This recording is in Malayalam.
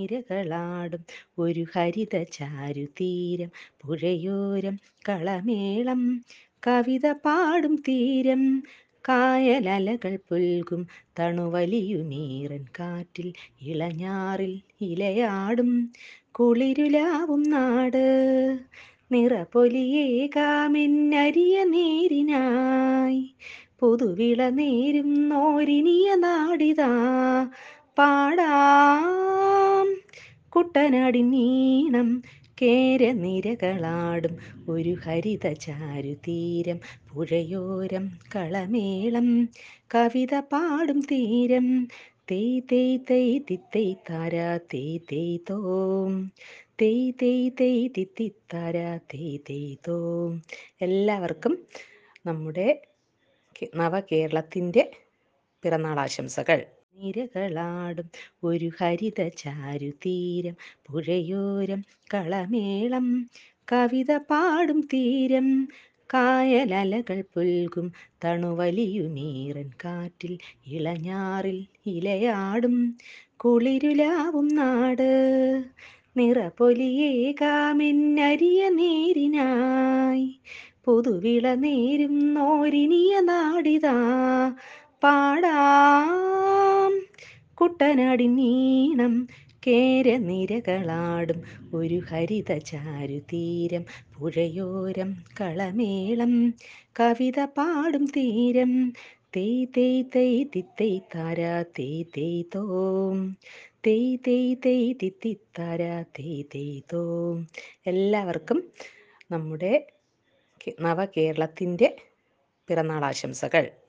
നിരകളാടും ഒരു ഹരിത ചാരുതീരം പുഴയോരം കളമേളം. കവിത പാടും തീരം കായലലകൾ പുൽകും. തണുവലിയുമീറൻ കാറ്റിൽ ഇളഞ്ഞാറിൽ ഇലയാടും. കുളിരുലാവും നാട് നിറപൊലിയേകാമെന്നരിയ നേരിനായി. പുതുവിള നേരും നോരിനിയ നാടിതാ. പാടാം. കുട്ടനാടിനീണം കേരനിരകളാടും ഒരു ഹരിത ചാരുതീരം പുഴയോരം കളമേളം കവിത പാടും തീരം. തെയ് തെയ് തെയ് തിത്തൈ താര തെയ് തെയ് തോം. തെയ് തെയ് തെയ് താര തെയ് തെയ് തോം. എല്ലാവർക്കും നമ്മുടെ നവകേരളത്തിന്റെ പിറന്നാൾ ആശംസകൾ. നിരകളാടും ഒരു ഹരിത ചാരുതീരം പുഴയോരം കളമേളം. കവിത പാടും തീരം കായലലകൾ പുൽകും. തണുവലിയുമീറൻ കാറ്റിൽ ഇളഞ്ഞാറിൽ ഇലയാടും. കുളിരുലാവും നാട് നിറപൊലിയേകാമെന്നരിയ നേരിനായി. പുതുവിള നേരും നോരിനിയ നാടിതാ. പാടാം കുട്ടനാടിനീണം കേരനിരകളാടും ഒരു ഹരിത ചാരുതീരം പുഴയോരം കളമേളം കവിത പാടും തീരം തെയ് തെയ് തെയ് തിത്തൈ താര തെയ് തെയ് തോം തെയ് തെയ് തെയ് താരാ തെയ് തെയ് തോം എല്ലാവർക്കും നമ്മുടെ നവകേരളത്തിന്റെ പിറന്നാൾ ആശംസകൾ.